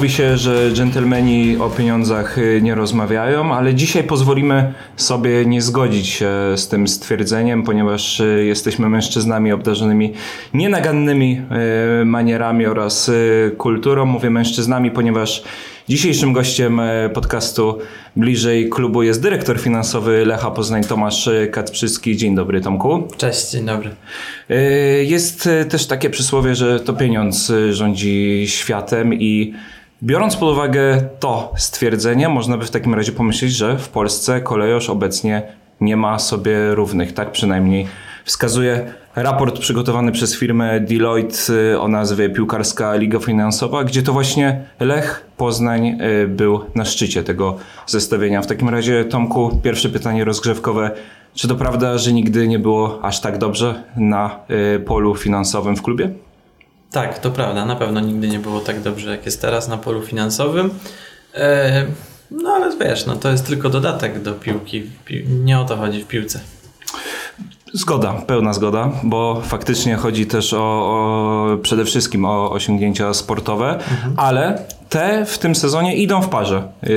Mówi się, że dżentelmeni o pieniądzach y, nie rozmawiają, ale dzisiaj pozwolimy sobie nie zgodzić się z tym stwierdzeniem, ponieważ y, jesteśmy mężczyznami obdarzonymi nienagannymi y, manierami oraz kulturą. Mówię mężczyznami, ponieważ Dzisiejszym gościem podcastu Bliżej Klubu jest dyrektor finansowy Lecha Poznań Tomasz Kacprzyski. Dzień dobry Tomku. Cześć, dzień dobry. Jest też takie przysłowie, że to pieniądz rządzi światem i Biorąc pod uwagę to stwierdzenie, można by w takim razie pomyśleć, że w Polsce kolejorz obecnie nie ma sobie równych. Tak przynajmniej wskazuje raport przygotowany przez firmę Deloitte y, o nazwie Piłkarska Liga Finansowa, gdzie to właśnie Lech Poznań y, był na szczycie tego zestawienia. W takim razie, Tomku, pierwsze pytanie rozgrzewkowe. Czy to prawda, że nigdy nie było aż tak dobrze na y, polu finansowym w klubie? Tak, to prawda. Na pewno nigdy nie było tak dobrze, jak jest teraz na polu finansowym. E, no ale wiesz, no, to jest tylko dodatek do piłki. Nie o to chodzi w piłce. Zgoda, pełna zgoda, bo faktycznie chodzi też o, o przede wszystkim o osiągnięcia sportowe, mhm. ale te w tym sezonie idą w parze yy,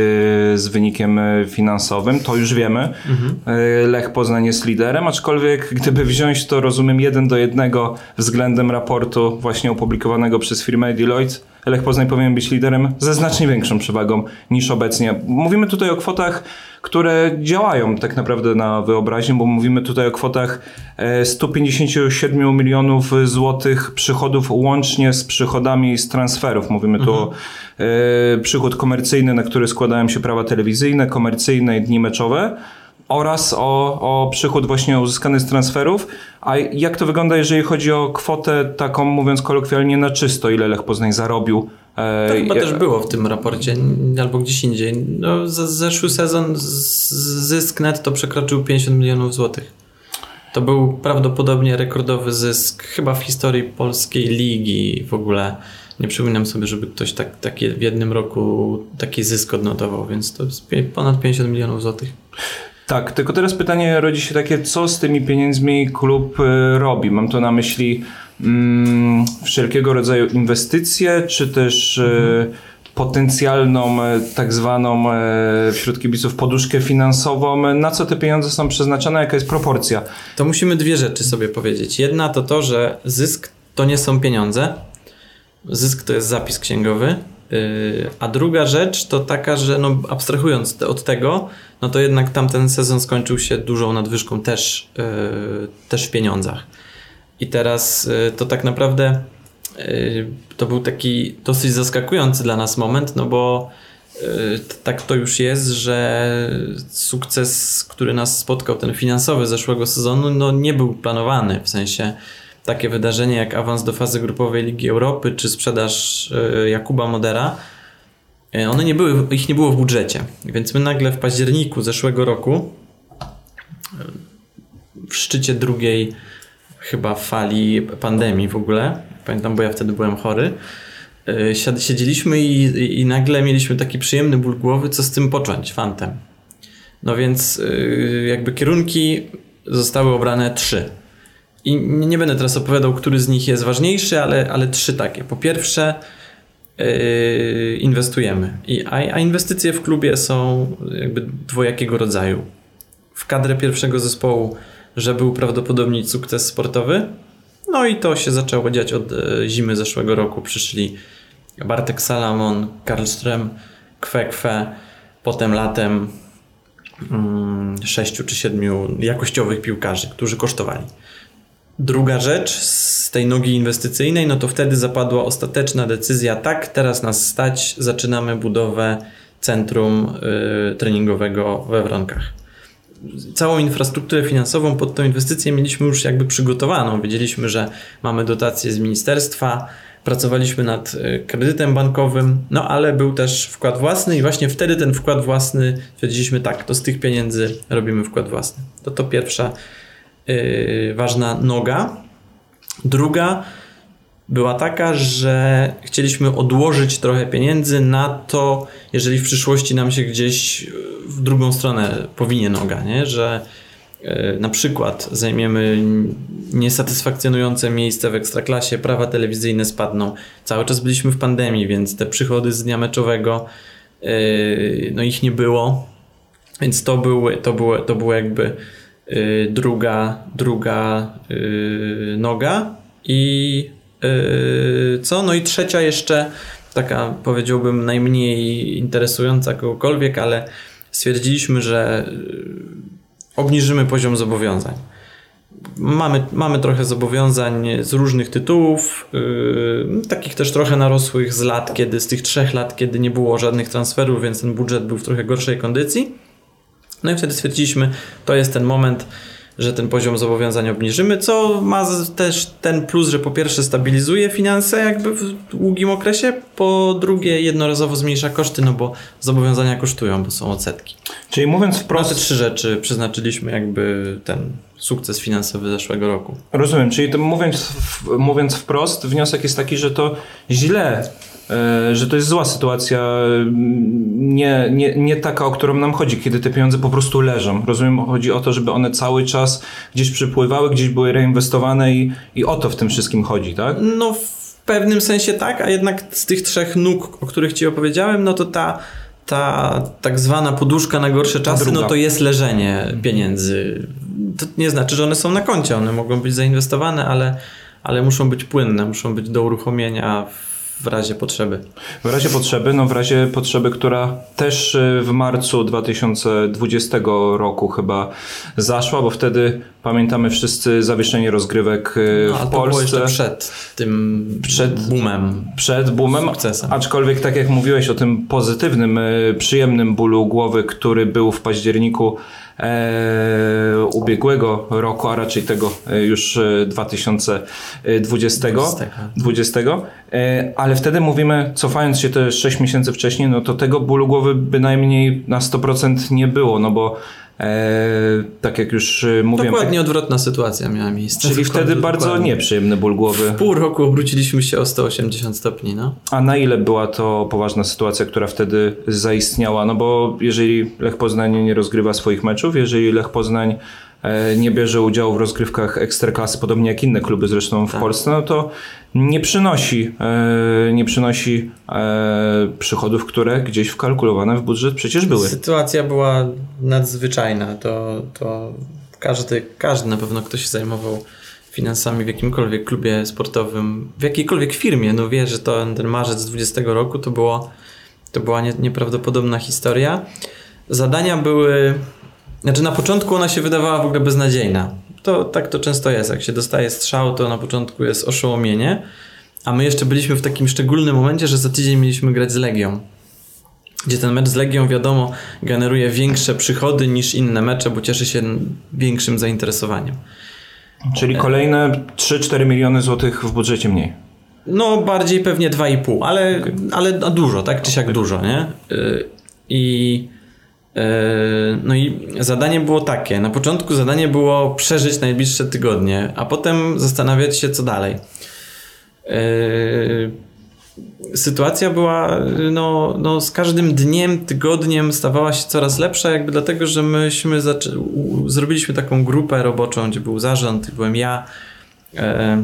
z wynikiem y, finansowym, to już wiemy. Mhm. Yy, Lech Poznań jest liderem, aczkolwiek gdyby wziąć to, rozumiem, jeden do jednego względem raportu właśnie opublikowanego przez firmę Deloitte, Lech Poznań powinien być liderem ze znacznie większą przewagą niż obecnie. Mówimy tutaj o kwotach, które działają tak naprawdę na wyobraźnię, bo mówimy tutaj o kwotach 157 e, milionów złotych przychodów łącznie z przychodami z transferów. Mówimy tu mhm. o e, przychód komercyjny, na który składają się prawa telewizyjne, komercyjne i dni meczowe oraz o, o przychód właśnie uzyskany z transferów. A jak to wygląda, jeżeli chodzi o kwotę taką, mówiąc kolokwialnie, na czysto, ile Lech Poznań zarobił? To chyba też było w tym raporcie, albo gdzieś indziej. No, zeszły sezon zysk netto przekroczył 50 milionów złotych. To był prawdopodobnie rekordowy zysk chyba w historii polskiej ligi w ogóle. Nie przypominam sobie, żeby ktoś tak, takie w jednym roku taki zysk odnotował, więc to jest ponad 50 milionów złotych. Tak, tylko teraz pytanie rodzi się takie, co z tymi pieniędzmi klub y, robi? Mam tu na myśli mm, wszelkiego rodzaju inwestycje, czy też mhm. potencjalną, y, tak zwaną wśród kibiców poduszkę finansową. Na co te pieniądze są przeznaczone? Jaka jest proporcja? To musimy dwie rzeczy sobie powiedzieć. Jedna to to, że zysk to nie są pieniądze. Zysk to jest zapis księgowy. A druga rzecz to taka, że no abstrahując od tego, no to jednak tamten sezon skończył się dużą nadwyżką też, yy, też w pieniądzach. I teraz yy, to tak naprawdę yy, to był taki dosyć zaskakujący dla nas moment, no bo tak to już jest, że sukces, który nas spotkał, ten finansowy zeszłego sezonu, no nie był planowany. W sensie takie wydarzenie jak awans do fazy grupowej Ligi Europy czy sprzedaż Jakuba Modera E, one nie były, ich nie było w budżecie. Więc my nagle w październiku zeszłego roku, e, w szczycie drugiej chyba fali pandemii w ogóle, pamiętam, bo ja wtedy byłem chory, e, siedzieliśmy i, i nagle mieliśmy taki przyjemny ból głowy, co z tym począć, fantem. No więc jakby kierunki zostały obrane trzy. I nie będę teraz opowiadał, który z nich jest ważniejszy, ale, ale trzy takie. Po pierwsze, Yy, inwestujemy. I, a, a inwestycje w klubie są jakby dwojakiego rodzaju. W kadrę pierwszego zespołu, żeby uprawdopodobnić sukces sportowy. No i to się zaczęło dziać od e, zimy zeszłego roku. Przyszli Bartek Salamon, Karlström, Kwekwe, potem latem mm, sześciu czy siedmiu jakościowych piłkarzy, którzy kosztowali. Druga rzecz z tej nogi inwestycyjnej, no to wtedy zapadła ostateczna decyzja, tak, teraz nas stać, zaczynamy budowę centrum y, treningowego we Wronkach. Całą infrastrukturę finansową pod tą inwestycję mieliśmy już jakby przygotowaną. Wiedzieliśmy, że mamy dotacje z ministerstwa, pracowaliśmy nad y, kredytem bankowym, no ale był też wkład własny i właśnie wtedy ten wkład własny stwierdziliśmy tak, to z tych pieniędzy robimy wkład własny. To to pierwsza yy, ważna noga. Druga była taka, że chcieliśmy odłożyć trochę pieniędzy na to, jeżeli w przyszłości nam się gdzieś w drugą stronę powinie noga, nie? że e, na przykład zajmiemy niesatysfakcjonujące miejsce w ekstraklasie, prawa telewizyjne spadną. Cały czas byliśmy w pandemii, więc te przychody z dnia meczowego, no ich nie było. Więc to było, to było, to było jakby e, druga, druga noga. I co? No i trzecia jeszcze, taka powiedziałbym najmniej interesująca kogokolwiek, ale stwierdziliśmy, że obniżymy poziom zobowiązań. Mamy, mamy trochę zobowiązań z różnych tytułów, yy, takich też trochę narosłych z lat, kiedy z tych trzech lat, kiedy nie było żadnych transferów, więc ten budżet był w trochę gorszej kondycji. No i wtedy stwierdziliśmy, to jest ten moment, że ten poziom zobowiązań obniżymy, co ma też ten plus, że po pierwsze stabilizuje finanse jakby w długim okresie, po drugie jednorazowo zmniejsza koszty, no bo zobowiązania kosztują, bo są odsetki. Czyli mówiąc wprost... Na te trzy rzeczy przeznaczyliśmy jakby ten sukces finansowy zeszłego roku. Rozumiem, czyli to mówiąc, mówiąc wprost, wniosek jest taki, że to źle że to jest zła sytuacja, nie, nie, nie taka, o którą nam chodzi, kiedy te pieniądze po prostu leżą. Rozumiem, chodzi o to, żeby one cały czas gdzieś przypływały, gdzieś były reinwestowane i, i o to w tym wszystkim chodzi, tak? No w pewnym sensie tak, a jednak z tych trzech nóg, o których ci opowiedziałem, no to ta ta tak zwana poduszka na gorsze czasy, no to jest leżenie pieniędzy. To nie znaczy, że one są na koncie, one mogą być zainwestowane, ale, ale muszą być płynne, muszą być do uruchomienia w w razie potrzeby. W razie potrzeby, no w razie potrzeby, która też y, w marcu 2020 roku chyba zaszła, bo wtedy pamiętamy wszyscy zawieszenie rozgrywek y, no, w Polsce. Przed tym przed boomem. Przed boomem, sukcesem. aczkolwiek tak jak mówiłeś o tym pozytywnym, y, przyjemnym bólu głowy, który był w październiku ubiegłego roku, a raczej tego e, już 2020. E, 20. E, ale wtedy mówimy, cofając się te 6 miesięcy wcześniej, no to tego bólu głowy bynajmniej na 100% nie było, no bo E, tak jak już e, mówiłem. Dokładnie tak, odwrotna sytuacja miała miejsce. Czyli wtedy bardzo dokładnie. nieprzyjemny ból głowy. W pół roku obróciliśmy się o 180 stopni. No. A na ile była to poważna sytuacja, która wtedy zaistniała? No bo jeżeli Lech Poznań nie rozgrywa swoich meczów, jeżeli Lech Poznań E, nie bierze udziału w rozgrywkach ekstraklasy, podobnie jak inne kluby zresztą w tak. Polsce, no to nie przynosi, e, nie przynosi e, przychodów, które gdzieś wkalkulowane w budżet przecież były. Sytuacja była nadzwyczajna. To, to każdy, każdy na pewno, kto się zajmował finansami w jakimkolwiek klubie sportowym, w jakiejkolwiek firmie, no wie, że to ten marzec 20 roku to było to była nie, nieprawdopodobna historia. Zadania były znaczy na początku ona się wydawała w ogóle beznadziejna. To tak to często jest. Jak się dostaje strzał, to na początku jest oszołomienie. A my jeszcze byliśmy w takim szczególnym momencie, że za tydzień mieliśmy grać z Legią. Gdzie ten mecz z Legią, wiadomo, generuje większe przychody niż inne mecze, bo cieszy się większym zainteresowaniem. Czyli kolejne 3-4 miliony złotych w budżecie mniej. No, bardziej pewnie 2,5, ale, okay. ale dużo, tak? Czy siak dużo, nie? Y, I E, no i zadanie było takie. Na początku zadanie było przeżyć najbliższe tygodnie, a potem zastanawiać się, co dalej. E, sytuacja była no, no, z każdym dniem, tygodniem stawała się coraz lepsza, jakby dlatego, że myśmy zrobiliśmy taką grupę roboczą, gdzie był zarząd, byłem ja. E,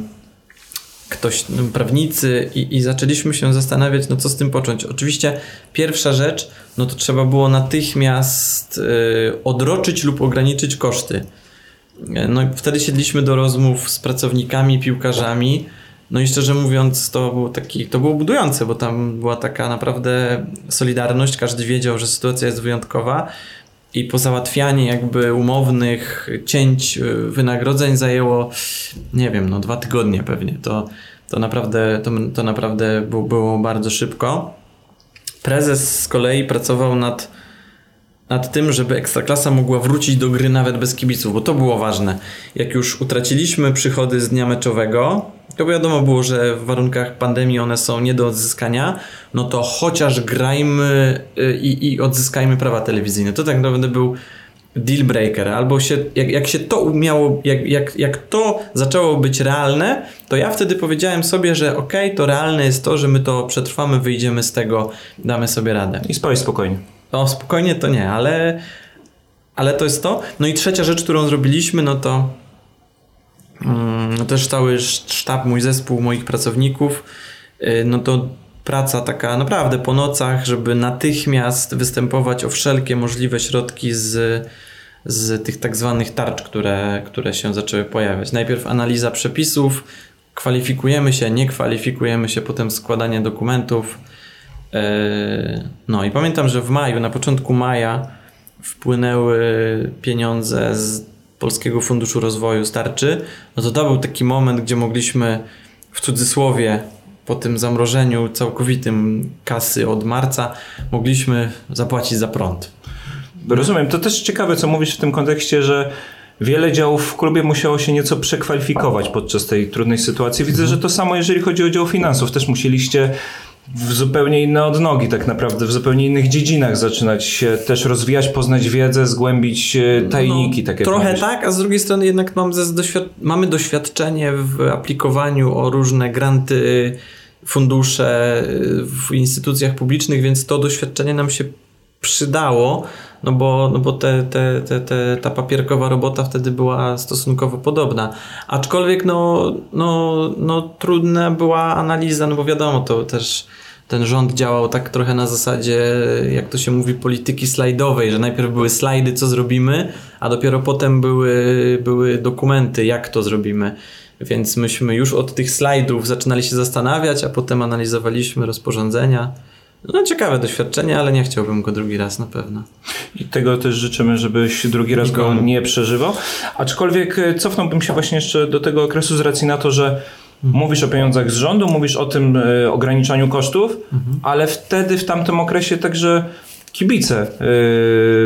ktoś, no, prawnicy i, i zaczęliśmy się zastanawiać, no co z tym począć. Oczywiście pierwsza rzecz, no to trzeba było natychmiast y, odroczyć lub ograniczyć koszty. No wtedy siedliśmy do rozmów z pracownikami, piłkarzami. No i szczerze mówiąc, to było taki, to było budujące, bo tam była taka naprawdę solidarność, każdy wiedział, że sytuacja jest wyjątkowa i pozałatwianie jakby umownych cięć y, wynagrodzeń zajęło, nie wiem, no dwa tygodnie pewnie. To, to naprawdę, to, to naprawdę było bardzo szybko. Prezes z kolei pracował nad, nad tym, żeby Ekstraklasa mogła wrócić do gry nawet bez kibiców, bo to było ważne. Jak już utraciliśmy przychody z dnia meczowego, to wiadomo było, że w warunkach pandemii one są nie do odzyskania, no to chociaż grajmy y, i, i odzyskajmy prawa telewizyjne. To tak naprawdę był deal breaker, albo się, jak, jak się to umiało, jak, jak, jak to zaczęło być realne, to ja wtedy powiedziałem sobie, że okej, okay, to realne jest to, że my to przetrwamy, wyjdziemy z tego, damy sobie radę. I spałeś spokojnie. No spokojnie to nie, ale ale to jest to. No i trzecia rzecz, którą zrobiliśmy, no to mm, no też cały sztab, mój zespół, moich pracowników, y, no to praca taka naprawdę po nocach, żeby natychmiast występować o wszelkie możliwe środki z, z tych tak zwanych tarcz, które, które się zaczęły pojawiać. Najpierw analiza przepisów, kwalifikujemy się, nie kwalifikujemy się, potem składanie dokumentów. E, no i pamiętam, że w maju, na początku maja wpłynęły pieniądze z Polskiego Funduszu Rozwoju Starczy. No to to był taki moment, gdzie mogliśmy w cudzysłowie po tym zamrożeniu całkowitym kasy od marca mogliśmy zapłacić za prąd. Rozumiem. To też ciekawe, co mówisz w tym kontekście, że wiele działów w klubie musiało się nieco przekwalifikować podczas tej trudnej sytuacji. Widzę, że to samo jeżeli chodzi o dział finansów. Też musieliście w zupełnie inne odnogi tak naprawdę, w zupełnie innych dziedzinach zaczynać się też rozwijać, poznać wiedzę, zgłębić e, tajniki. No, tak trochę mówisz. tak, a z drugiej strony jednak mam doświad mamy doświadczenie w aplikowaniu o różne granty, fundusze w instytucjach publicznych, więc to doświadczenie nam się przydało, no bo, no bo te, te, te, te, ta papierkowa robota wtedy była stosunkowo podobna. Aczkolwiek no, no, no trudna była analiza, no bo wiadomo, to też ten rząd działał tak trochę na zasadzie, jak to się mówi, polityki slajdowej, że najpierw były slajdy, co zrobimy, a dopiero potem były, były dokumenty, jak to zrobimy. Więc myśmy już od tych slajdów zaczynali się zastanawiać, a potem analizowaliśmy rozporządzenia. No ciekawe doświadczenie, ale nie chciałbym go drugi raz na pewno. I tego też życzymy, żebyś drugi raz go nie przeżywał. Aczkolwiek e, cofnąłbym się właśnie jeszcze do tego okresu z racji na to, że Mówisz o pieniądzach z rządu, mówisz o tym y, ograniczaniu kosztów, mhm. ale wtedy w tamtym okresie także kibice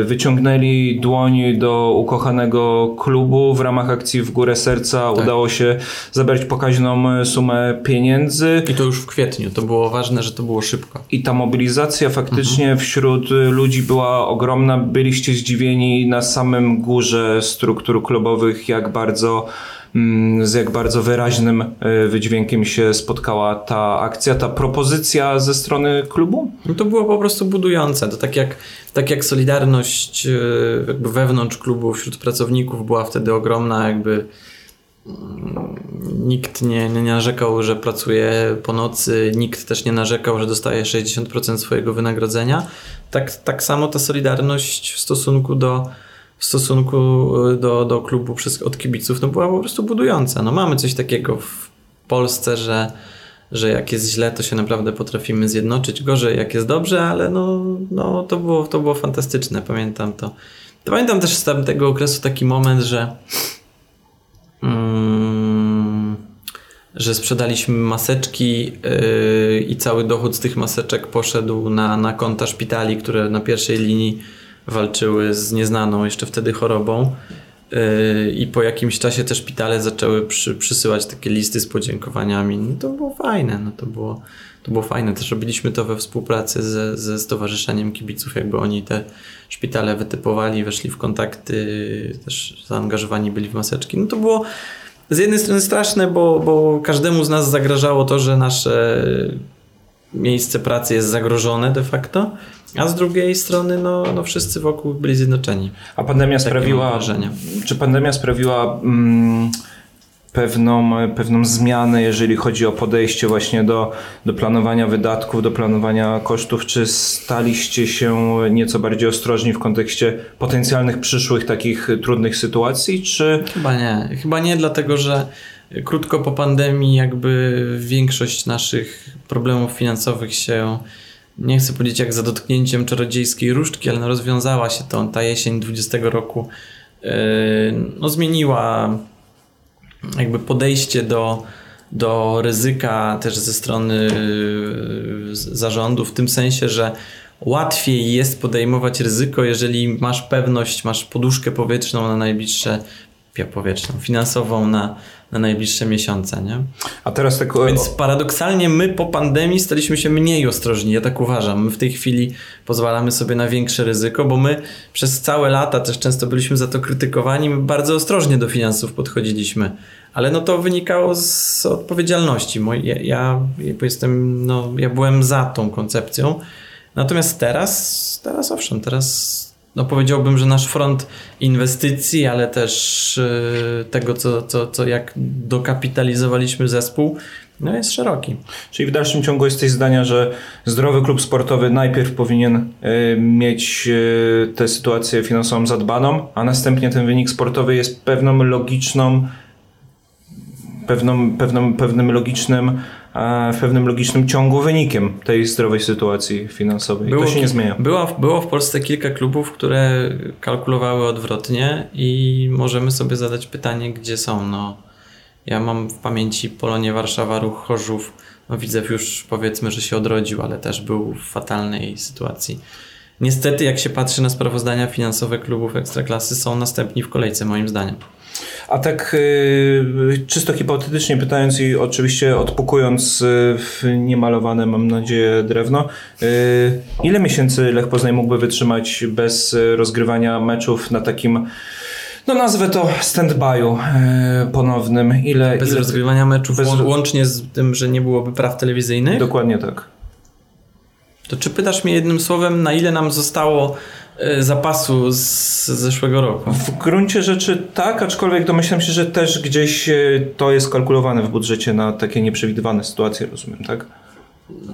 y, wyciągnęli dłoń do ukochanego klubu w ramach akcji w górę serca. Tak. Udało się zabrać pokaźną sumę pieniędzy. I to już w kwietniu. To było ważne, że to było szybko. I ta mobilizacja faktycznie mhm. wśród ludzi była ogromna. Byliście zdziwieni na samym górze struktur klubowych, jak bardzo z jak bardzo wyraźnym e, wydźwiękiem się spotkała ta akcja, ta propozycja ze strony klubu? No to było po prostu budujące. To tak jak, tak jak solidarność e, jakby wewnątrz klubu wśród pracowników była wtedy ogromna, jakby mm, nikt nie, nie narzekał, że pracuje po nocy, nikt też nie narzekał, że dostaje 60% swojego wynagrodzenia. Tak, tak samo ta solidarność w stosunku do w stosunku e, do, do klubu przez, od kibiców no była po prostu budująca. No mamy coś takiego w Polsce, że, że jak jest źle, to się naprawdę potrafimy zjednoczyć. Gorzej, jak jest dobrze, ale no, no to, było, to było fantastyczne. Pamiętam to. pamiętam też z tamtego okresu taki moment, że mm, że sprzedaliśmy maseczki yy, i cały dochód z tych maseczek poszedł na, na konta szpitali, które na pierwszej linii walczyły z nieznaną jeszcze wtedy chorobą. Yy, I po jakimś czasie te szpitale zaczęły przy, przysyłać takie listy z podziękowaniami. No to było fajne, no to było, to było fajne. Też robiliśmy to we współpracy ze, ze Stowarzyszeniem Kibiców, jakby oni te szpitale wytypowali, weszli w kontakty, też zaangażowani byli w maseczki. No to było z jednej strony straszne, bo, bo każdemu z nas zagrażało to, że nasze miejsce pracy jest zagrożone de facto. A z drugiej strony, no, no wszyscy wokół byli zjednoczeni. A pandemia Takie sprawiła. Czy pandemia sprawiła mm, pewną, pewną zmianę, jeżeli chodzi o podejście właśnie do, do planowania wydatków, do planowania kosztów? Czy staliście się nieco bardziej ostrożni w kontekście potencjalnych przyszłych takich trudnych sytuacji? Czy... Chyba nie. Chyba nie, dlatego że krótko po pandemii, jakby większość naszych problemów finansowych się nie chcę powiedzieć jak za dotknięciem czarodziejskiej różdżki, ale no rozwiązała się to. Ta jesień 20 roku yy, no zmieniła jakby podejście do, do ryzyka też ze strony yy, zarządu, w tym sensie, że łatwiej jest podejmować ryzyko, jeżeli masz pewność, masz poduszkę powietrzną na najbliższe powietrzną, finansową na, na najbliższe miesiące, nie? A teraz tak... Więc paradoksalnie my po pandemii staliśmy się mniej ostrożni, ja tak uważam. My w tej chwili pozwalamy sobie na większe ryzyko, bo my przez całe lata też często byliśmy za to krytykowani, my bardzo ostrożnie do finansów podchodziliśmy. Ale no to wynikało z odpowiedzialności. Ja, ja, jestem, no, ja byłem za tą koncepcją. Natomiast teraz, teraz owszem, teraz no powiedziałbym, że nasz front inwestycji, ale też yy, tego, co, co, co jak dokapitalizowaliśmy zespół, no jest szeroki. Czyli w dalszym ciągu jesteś zdania, że zdrowy klub sportowy najpierw powinien y, mieć y, tę sytuację finansową zadbaną, a następnie ten wynik sportowy jest pewną logiczną, pewną, pewną, pewnym logicznym w pewnym logicznym ciągu wynikiem tej zdrowej sytuacji finansowej. Było, to się nie zmienia. Było, było w Polsce kilka klubów, które kalkulowały odwrotnie i możemy sobie zadać pytanie, gdzie są. No, ja mam w pamięci Polonie Warszawa, Ruch Chorzów. No, Widzew już powiedzmy, że się odrodził, ale też był w fatalnej sytuacji. Niestety, jak się patrzy na sprawozdania finansowe klubów Ekstraklasy, są następni w kolejce, moim zdaniem. A tak y, czysto hipotetycznie pytając i oczywiście odpukując y, w niemalowane, mam nadzieję, drewno, y, ile miesięcy Lech Poznań mógłby wytrzymać bez rozgrywania meczów na takim no nazwę to stand-by'u ponownym. Ile, bez ile... rozgrywania meczów, bez... łącznie z tym, że nie byłoby praw telewizyjnych? Dokładnie tak. To czy pytasz mnie jednym słowem, na ile nam zostało E, zapasu z zeszłego roku. W gruncie rzeczy tak, aczkolwiek domyślam się, że też gdzieś e, to jest kalkulowane w budżecie na takie nieprzewidywane sytuacje, rozumiem, tak?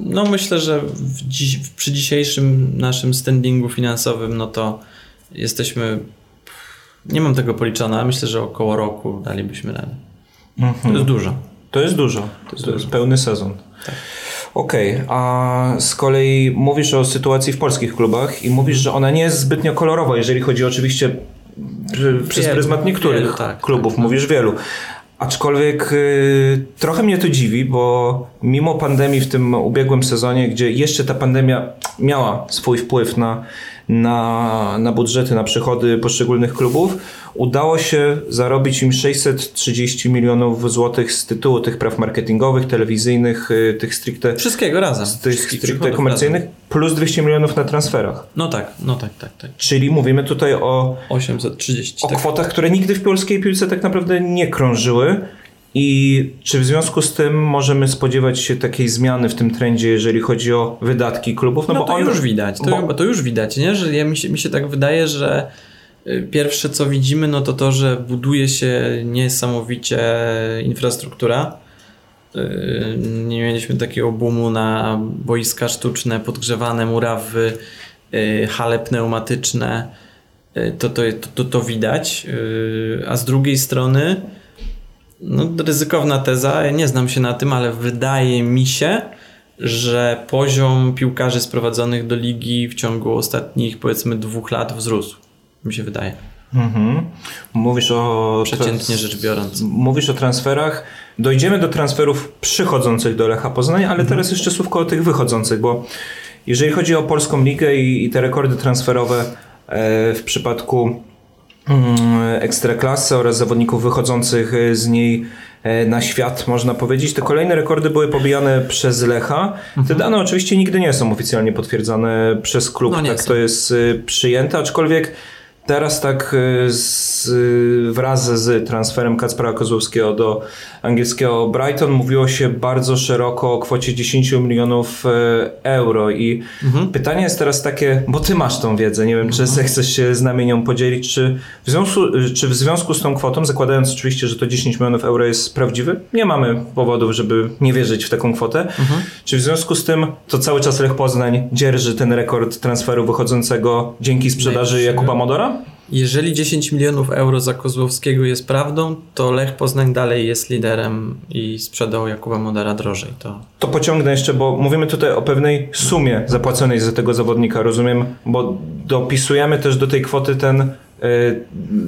No myślę, że dziś, przy dzisiejszym naszym standingu finansowym, no to jesteśmy, nie mam tego policzone, ale myślę, że około roku dalibyśmy radę. Mhm. To jest dużo. To jest dużo. To jest, to jest pełny sezon. Tak. Okej, okay, a z kolei mówisz o sytuacji w polskich klubach i mówisz, że ona nie jest zbytnio kolorowa, jeżeli chodzi oczywiście przez wielu, pryzmat niektórych wielu, tak, klubów, tak, mówisz wielu. Aczkolwiek y, trochę mnie to dziwi, bo mimo pandemii w tym ubiegłym sezonie, gdzie jeszcze ta pandemia miała swój wpływ na na, na budżety, na przychody poszczególnych klubów, udało się zarobić im 630 milionów złotych z tytułu tych praw marketingowych, telewizyjnych, y, tych stricte... Wszystkiego razem. Tych stricte komercyjnych, razem. plus 200 milionów na transferach. No tak, no tak, tak, tak. Czyli mówimy tutaj o... 830. O tak. kwotach, które nigdy w polskiej piłce tak naprawdę nie krążyły. I czy w związku z tym możemy spodziewać się takiej zmiany w tym trendzie, jeżeli chodzi o wydatki klubów? No, no bo to on, już widać, to, bo... to już widać, nie? że ja, mi, się, mi się tak wydaje, że y, pierwsze co widzimy, no to to, że buduje się niesamowicie infrastruktura. Y, nie mieliśmy takiego boomu na boiska sztuczne, podgrzewane murawy, y, hale pneumatyczne. To, to, to, to widać. A z drugiej strony no, ryzykowna teza, ja nie znam się na tym, ale wydaje mi się, że poziom piłkarzy sprowadzonych do ligi w ciągu ostatnich powiedzmy dwóch lat wzrósł. Mi się wydaje. Mhm. Mówisz o. Przeciętnie rzecz biorąc. Mówisz o transferach. Dojdziemy do transferów przychodzących do Lecha Poznań, ale mhm. teraz jeszcze słówko o tych wychodzących, bo jeżeli chodzi o polską ligę i, i te rekordy transferowe e, w przypadku ekstraklasy oraz zawodników wychodzących e, z niej e, na świat, można powiedzieć. Te kolejne rekordy były pobijane przez Lecha. Te mhm. dane oczywiście nigdy nie są oficjalnie potwierdzane przez klub, no tak są. to jest e, przyjęte, aczkolwiek Teraz tak y, z, wraz z transferem Kacpra Kozłowskiego do angielskiego Brighton mówiło się bardzo szeroko o kwocie 10 milionów y, euro i mhm. pytanie jest teraz takie, bo ty masz tą wiedzę, nie wiem mhm. czy chcesz się z nami nią podzielić, czy w, związku, czy w związku z tą kwotą, zakładając oczywiście, że to 10 milionów euro jest prawdziwy, nie mamy powodów, żeby nie wierzyć w taką kwotę, mhm. czy w związku z tym to cały czas Lech Poznań dzierży ten rekord transferu wychodzącego dzięki sprzedaży Jakuba Modora? Jeżeli 10 milionów euro za Kozłowskiego jest prawdą, to Lech Poznań dalej jest liderem i sprzedał Jakuba Modera drożej. To... to pociągnę jeszcze, bo mówimy tutaj o pewnej sumie zapłaconej za tego zawodnika, rozumiem, bo dopisujemy też do tej kwoty ten y,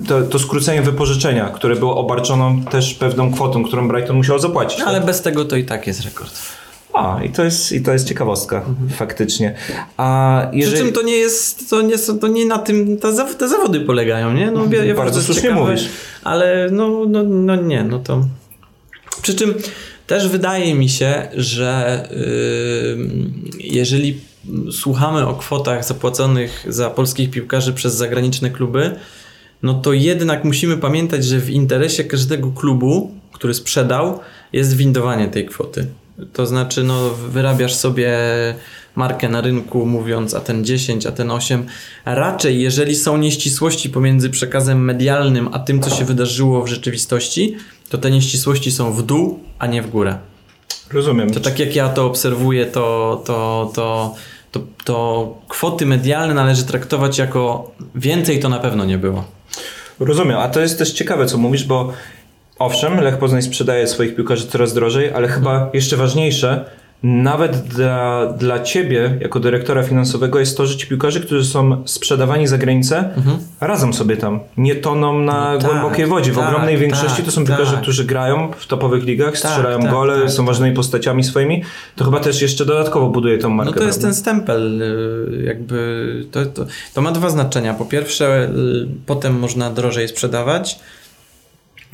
to, to, skrócenie wypożyczenia, które było obarczoną też pewną kwotą, którą Brighton musiał zapłacić. Ale tak? bez tego to i tak jest rekord. A, i to jest, i to jest ciekawostka, mhm. faktycznie. A jeżeli... Przy czym to nie jest, to nie, to nie na tym te, te zawody polegają, nie? No, ja, ja Bardzo słusznie ciekawe, mówisz. Ale no, no, no nie, no to... Przy czym też wydaje mi się, że yy, jeżeli słuchamy o kwotach zapłaconych za polskich piłkarzy przez zagraniczne kluby, no to jednak musimy pamiętać, że w interesie każdego klubu, który sprzedał, jest windowanie tej kwoty. To znaczy, no, wyrabiasz sobie markę na rynku, mówiąc a ten 10, a ten 8. Raczej, jeżeli są nieścisłości pomiędzy przekazem medialnym a tym, co się wydarzyło w rzeczywistości, to te nieścisłości są w dół, a nie w górę. Rozumiem. To tak jak ja to obserwuję, to, to, to, to, to kwoty medialne należy traktować jako więcej to na pewno nie było. Rozumiem, a to jest też ciekawe, co mówisz, bo owszem, Lech Poznań sprzedaje swoich piłkarzy coraz drożej, ale chyba jeszcze ważniejsze, nawet dla, dla ciebie, jako dyrektora finansowego, jest to, że ci piłkarze, którzy są sprzedawani za granicę, Mhm. radzą sobie tam. Nie toną na No tak, głębokiej wodzie. W tak, ogromnej większości tak, to są piłkarze, tak. którzy grają w topowych ligach, strzelają tak, gole, tak, są tak. ważnymi postaciami swoimi. To chyba też jeszcze dodatkowo buduje tą markę. No to jest prawda? ten stempel, y, jakby to, to, to ma dwa znaczenia. Po pierwsze, y, potem można drożej sprzedawać,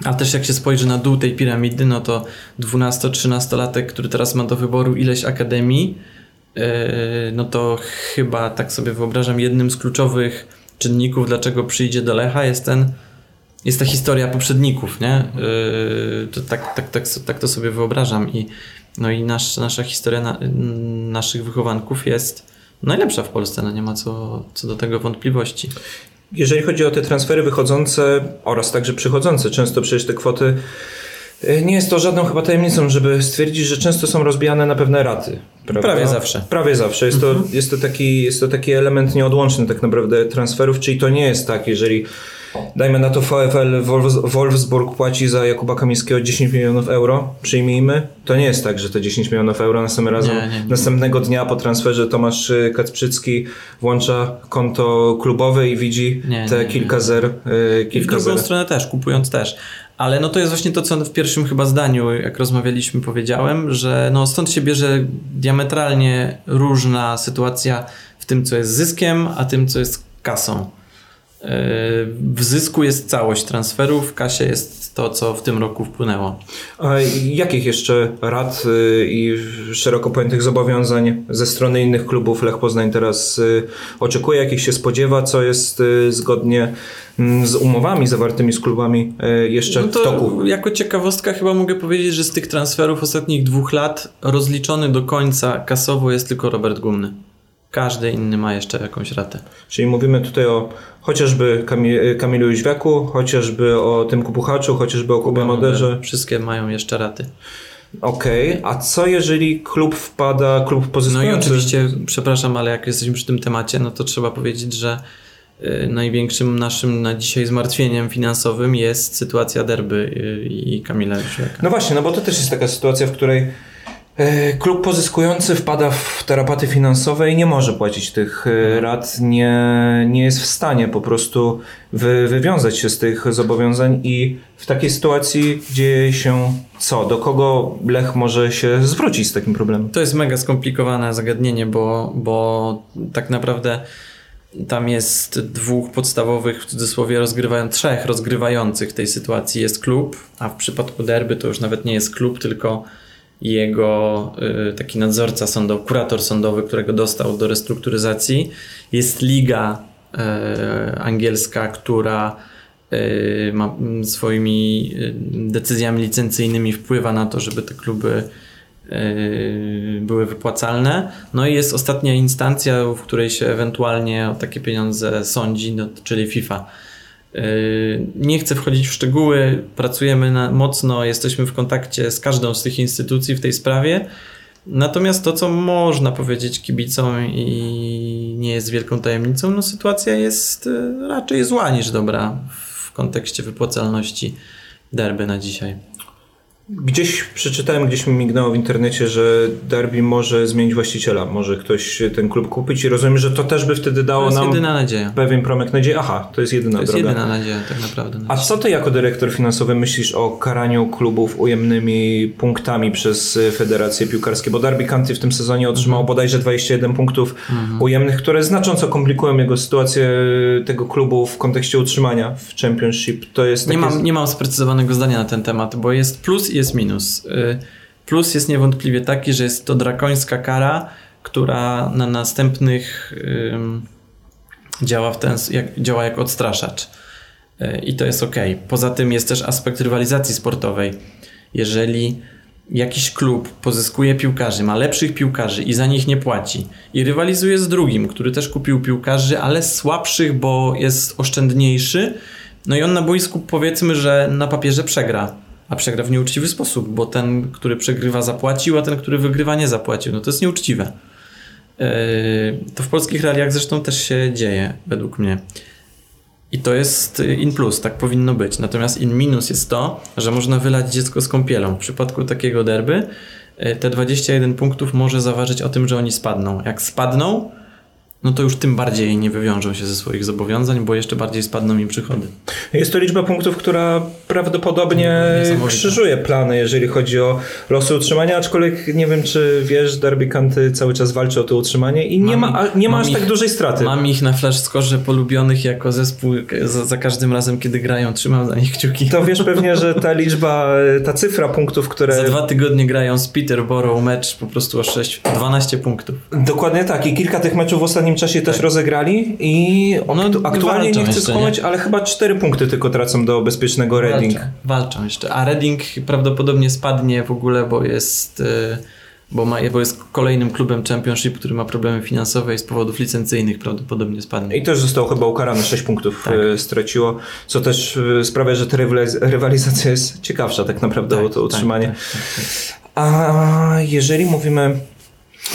a też jak się spojrzy na dół tej piramidy, no to 12-13-latek, który teraz ma do wyboru ileś akademii, y, no to chyba tak sobie wyobrażam, jednym z kluczowych czynników, dlaczego przyjdzie do Lecha jest ten jest ta historia poprzedników, nie? Yy, to tak, tak, tak, tak to sobie wyobrażam i no i nasz, nasza historia na, naszych wychowanków jest najlepsza w Polsce, no nie ma co, co do tego wątpliwości. Jeżeli chodzi o te transfery wychodzące oraz także przychodzące, często przecież te kwoty nie jest to żadną chyba tajemnicą, żeby stwierdzić, że często są rozbijane na pewne raty. Prawda? Prawie zawsze. Prawie zawsze. Jest, to, jest, to taki, jest to taki element nieodłączny tak naprawdę transferów, czyli to nie jest tak, jeżeli dajmy na to VfL Wolfs- Wolfsburg płaci za Jakuba Kamińskiego 10 milionów euro, przyjmijmy, to nie jest tak, że te 10 milionów euro następnym razem, Nie, nie, nie. następnego dnia po transferze Tomasz y, Kacprzycki włącza konto klubowe i widzi te kilka zer, y, I w kilka drugą zer. stronę też, kupując też. Ale no to jest właśnie to, co w pierwszym chyba zdaniu, jak rozmawialiśmy, powiedziałem, że no stąd się bierze diametralnie różna sytuacja w tym, co jest zyskiem, a tym, co jest kasą. W zysku jest całość transferów, w kasie jest to, co w tym roku wpłynęło. A jakich jeszcze rad y, i szeroko pojętych zobowiązań ze strony innych klubów Lech Poznań teraz y, oczekuje, jakich się spodziewa, co jest y, zgodnie mm, z umowami zawartymi z klubami jeszcze No w toku? to jako ciekawostka chyba mogę powiedzieć, że z tych transferów ostatnich dwóch lat rozliczony do końca kasowo jest tylko Robert Gumny. Każdy inny ma jeszcze jakąś ratę. Czyli mówimy tutaj o chociażby Kami- Kamilu Jóźwiaku, chociażby o Tymku Puchaczu, chociażby o Kubie Moderze. Wszystkie mają jeszcze raty. Okej, a co jeżeli klub wpada, klub No i oczywiście, przepraszam, ale jak jesteśmy przy tym temacie, no to trzeba powiedzieć, że y, największym naszym na dzisiaj zmartwieniem finansowym jest sytuacja derby y, i Kamila Jóźwiaka. No właśnie, no bo to też jest taka sytuacja, w której klub pozyskujący wpada w tarapaty finansowe i nie może płacić tych e, rat, nie, nie jest w stanie po prostu wy, wywiązać się z tych zobowiązań i w takiej sytuacji dzieje się co? Do kogo Lech może się zwrócić z takim problemem? To jest mega skomplikowane zagadnienie, bo, bo tak naprawdę tam jest dwóch podstawowych, w cudzysłowie rozgrywają, trzech rozgrywających tej sytuacji jest klub, a w przypadku derby to już nawet nie jest klub, tylko jego y, taki nadzorca sądowy, kurator sądowy, którego dostał do restrukturyzacji. Jest liga y, angielska, która y, ma mm, swoimi decyzjami licencyjnymi wpływa na to, żeby te kluby były wypłacalne. No i jest ostatnia instancja, w której się ewentualnie o takie pieniądze sądzi, no, czyli FIFA. Y, Nie chcę wchodzić w szczegóły, pracujemy na, mocno, jesteśmy w kontakcie z każdą z tych instytucji w tej sprawie. Natomiast to, co można powiedzieć kibicom i nie jest wielką tajemnicą, no sytuacja jest y, raczej zła niż dobra w kontekście wypłacalności derby na dzisiaj. Gdzieś przeczytałem, gdzieś mi mignęło w internecie, że Derby może zmienić właściciela, może ktoś ten klub kupić i rozumiem, że to też by wtedy To dało jest nam pewien promyk nadziei. Aha, to jest jedyna To jest droga. jedyna nadzieja tak naprawdę. Na A co ty jako dyrektor finansowy myślisz o karaniu klubów ujemnymi punktami przez Federację Piłkarskie? Bo Derby County w tym sezonie otrzymało Mhm. bodajże 21 punktów ujemnych, które znacząco komplikują jego sytuację tego klubu w kontekście utrzymania w Championship. To jest Nie takie... mam, nie mam sprecyzowanego zdania na ten temat, bo jest plus i jest minus. Y, Plus jest niewątpliwie taki, że jest to drakońska kara, która na następnych działa, w ten, jak, działa jak odstraszacz. Y, I to jest ok. Poza tym jest też aspekt rywalizacji sportowej. Jeżeli jakiś klub pozyskuje piłkarzy, ma lepszych piłkarzy i za nich nie płaci i rywalizuje z drugim, który też kupił piłkarzy, ale słabszych, bo jest oszczędniejszy, no i on na boisku powiedzmy, że na papierze przegra, a przegra w nieuczciwy sposób, bo ten, który przegrywa zapłacił, a ten, który wygrywa nie zapłacił. No to jest nieuczciwe. Yy, to w polskich realiach zresztą też się dzieje, według mnie. I to jest in plus, tak powinno być. Natomiast in minus jest to, że można wylać dziecko z kąpielą. W przypadku takiego derby yy, te 21 punktów może zaważyć o tym, że oni spadną. Jak spadną, no to już tym bardziej nie wywiążą się ze swoich zobowiązań, bo jeszcze bardziej spadną im przychody. Jest to liczba punktów, która prawdopodobnie krzyżuje plany, jeżeli chodzi o losy utrzymania, aczkolwiek nie wiem, czy wiesz, Derby Kanty cały czas walczy o to utrzymanie i nie mam, ma, nie ma aż tak ich, tak dużej straty. Mam ich na flash skorze polubionych jako zespół za, za, każdym razem, kiedy grają, trzymam za nich kciuki. To wiesz pewnie, że ta liczba, ta cyfra punktów, które... Za dwa tygodnie grają z Peterborough mecz po prostu o 6, 12 punktów. Dokładnie tak i kilka tych meczów w ostatnim ostatnim czasie tak. też rozegrali i no, aktualnie nie chcę skłamać, ale chyba cztery punkty tylko tracą do bezpiecznego Reading. Walczą, walczą jeszcze, a Reading prawdopodobnie spadnie w ogóle, bo jest... Y, bo, ma, bo jest kolejnym klubem Championship, który ma problemy finansowe i z powodów licencyjnych prawdopodobnie spadnie. I też został chyba ukarany, 6 punktów tak. Y, straciło, co też y, sprawia, że ta rywalizacja jest ciekawsza tak naprawdę tak, o to tak, utrzymanie. Tak, tak, A jeżeli mówimy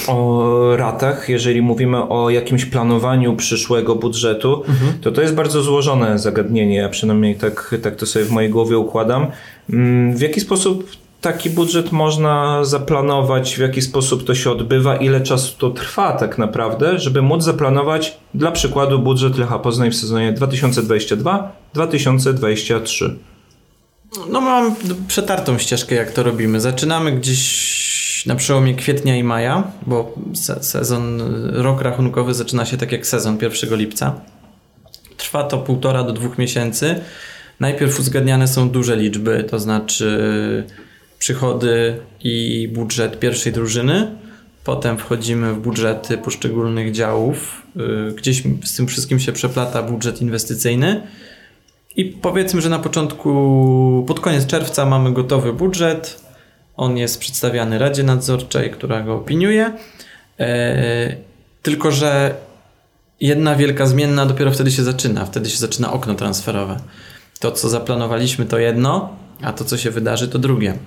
o ratach, jeżeli mówimy o jakimś planowaniu przyszłego budżetu, mhm. to to jest bardzo złożone zagadnienie. Ja przynajmniej tak, tak to sobie w mojej głowie układam. Mm, w jaki sposób taki budżet można zaplanować, w jaki sposób to się odbywa, ile czasu to trwa tak naprawdę, żeby móc zaplanować dla przykładu budżet Lecha Poznań w sezonie 2022-2023? No mam przetartą ścieżkę, jak to robimy. Zaczynamy gdzieś na przełomie kwietnia i maja, bo sezon, rok rachunkowy zaczyna się tak jak sezon 1 lipca. Trwa to półtora do dwóch miesięcy. Najpierw uzgadniane są duże liczby, to znaczy przychody i budżet pierwszej drużyny. Potem wchodzimy w budżety poszczególnych działów. Y, gdzieś z tym wszystkim się przeplata budżet inwestycyjny. I powiedzmy, że na początku, pod koniec czerwca mamy gotowy budżet on jest przedstawiany Radzie Nadzorczej, która go opiniuje. E, tylko, że jedna wielka zmienna dopiero wtedy się zaczyna. Wtedy się zaczyna okno transferowe. To, co zaplanowaliśmy, to jedno, a to, co się wydarzy, to drugie.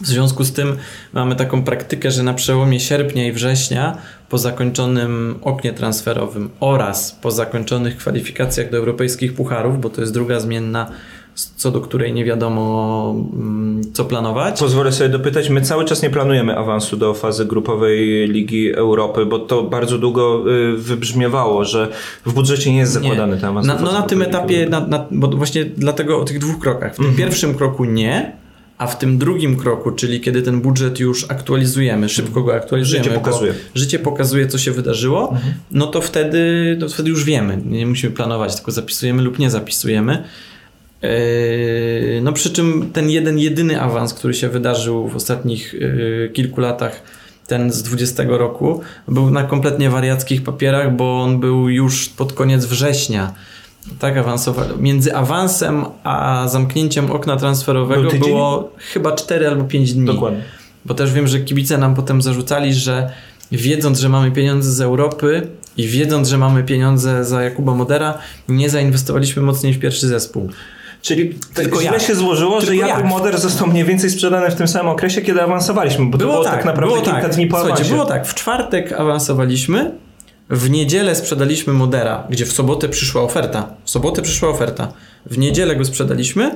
W związku z tym mamy taką praktykę, że na przełomie sierpnia i września, po zakończonym oknie transferowym oraz po zakończonych kwalifikacjach do europejskich pucharów, bo to jest druga zmienna co do której nie wiadomo mm, co planować. Pozwolę sobie dopytać, my cały czas nie planujemy awansu do fazy grupowej Ligi Europy, bo to bardzo długo y, wybrzmiewało, że w budżecie nie jest zakładany nie. ten awans. Na, no na tym etapie, na, na, bo właśnie dlatego o tych dwóch krokach. W tym mhm. pierwszym kroku nie, a w tym drugim kroku, czyli kiedy ten budżet już aktualizujemy, szybko go aktualizujemy, życie pokazuje, życie pokazuje co się wydarzyło, mhm. no to wtedy, to wtedy już wiemy. Nie musimy planować, tylko zapisujemy lub nie zapisujemy. Yy, no przy czym ten jeden, jedyny awans, który się wydarzył w ostatnich yy, kilku latach, ten z 20 roku, był na kompletnie wariackich papierach, bo on był już pod koniec września. Tak awansował. Między awansem a zamknięciem okna transferowego Był było chyba 4 albo 5 dni. Dokładnie. Bo też wiem, że kibice nam potem zarzucali, że wiedząc, że mamy pieniądze z Europy i wiedząc, że mamy pieniądze za Jakuba Modera, nie zainwestowaliśmy mocniej w pierwszy zespół. Czyli Tylko źle jak? się złożyło, Tylko że Jakub Moder został mniej więcej sprzedany w tym samym okresie, kiedy awansowaliśmy, bo było to było tak, tak naprawdę było kilka tak. dni po Słuchajcie, awansie. było tak, w czwartek awansowaliśmy, w niedzielę sprzedaliśmy Modera, gdzie w sobotę przyszła oferta. W sobotę przyszła oferta. W niedzielę go sprzedaliśmy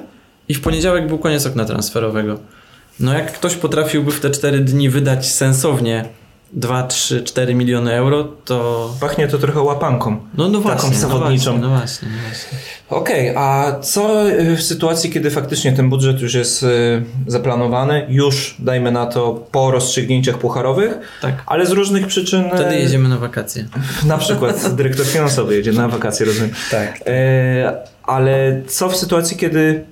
i w poniedziałek był koniec okna transferowego. No jak ktoś potrafiłby w te cztery dni wydać sensownie 2, 3, 4 miliony euro, to... Pachnie to trochę łapanką. No, no właśnie, taką zawodniczą. No właśnie, no właśnie. Okej, okay, a co y, w sytuacji, kiedy faktycznie ten budżet już jest y, zaplanowany, już dajmy na to po rozstrzygnięciach pucharowych, tak. ale z różnych przyczyn... Wtedy y, jedziemy na wakacje. Na przykład dyrektor finansowy jedzie na wakacje, rozumiem. Tak. ale co w sytuacji, kiedy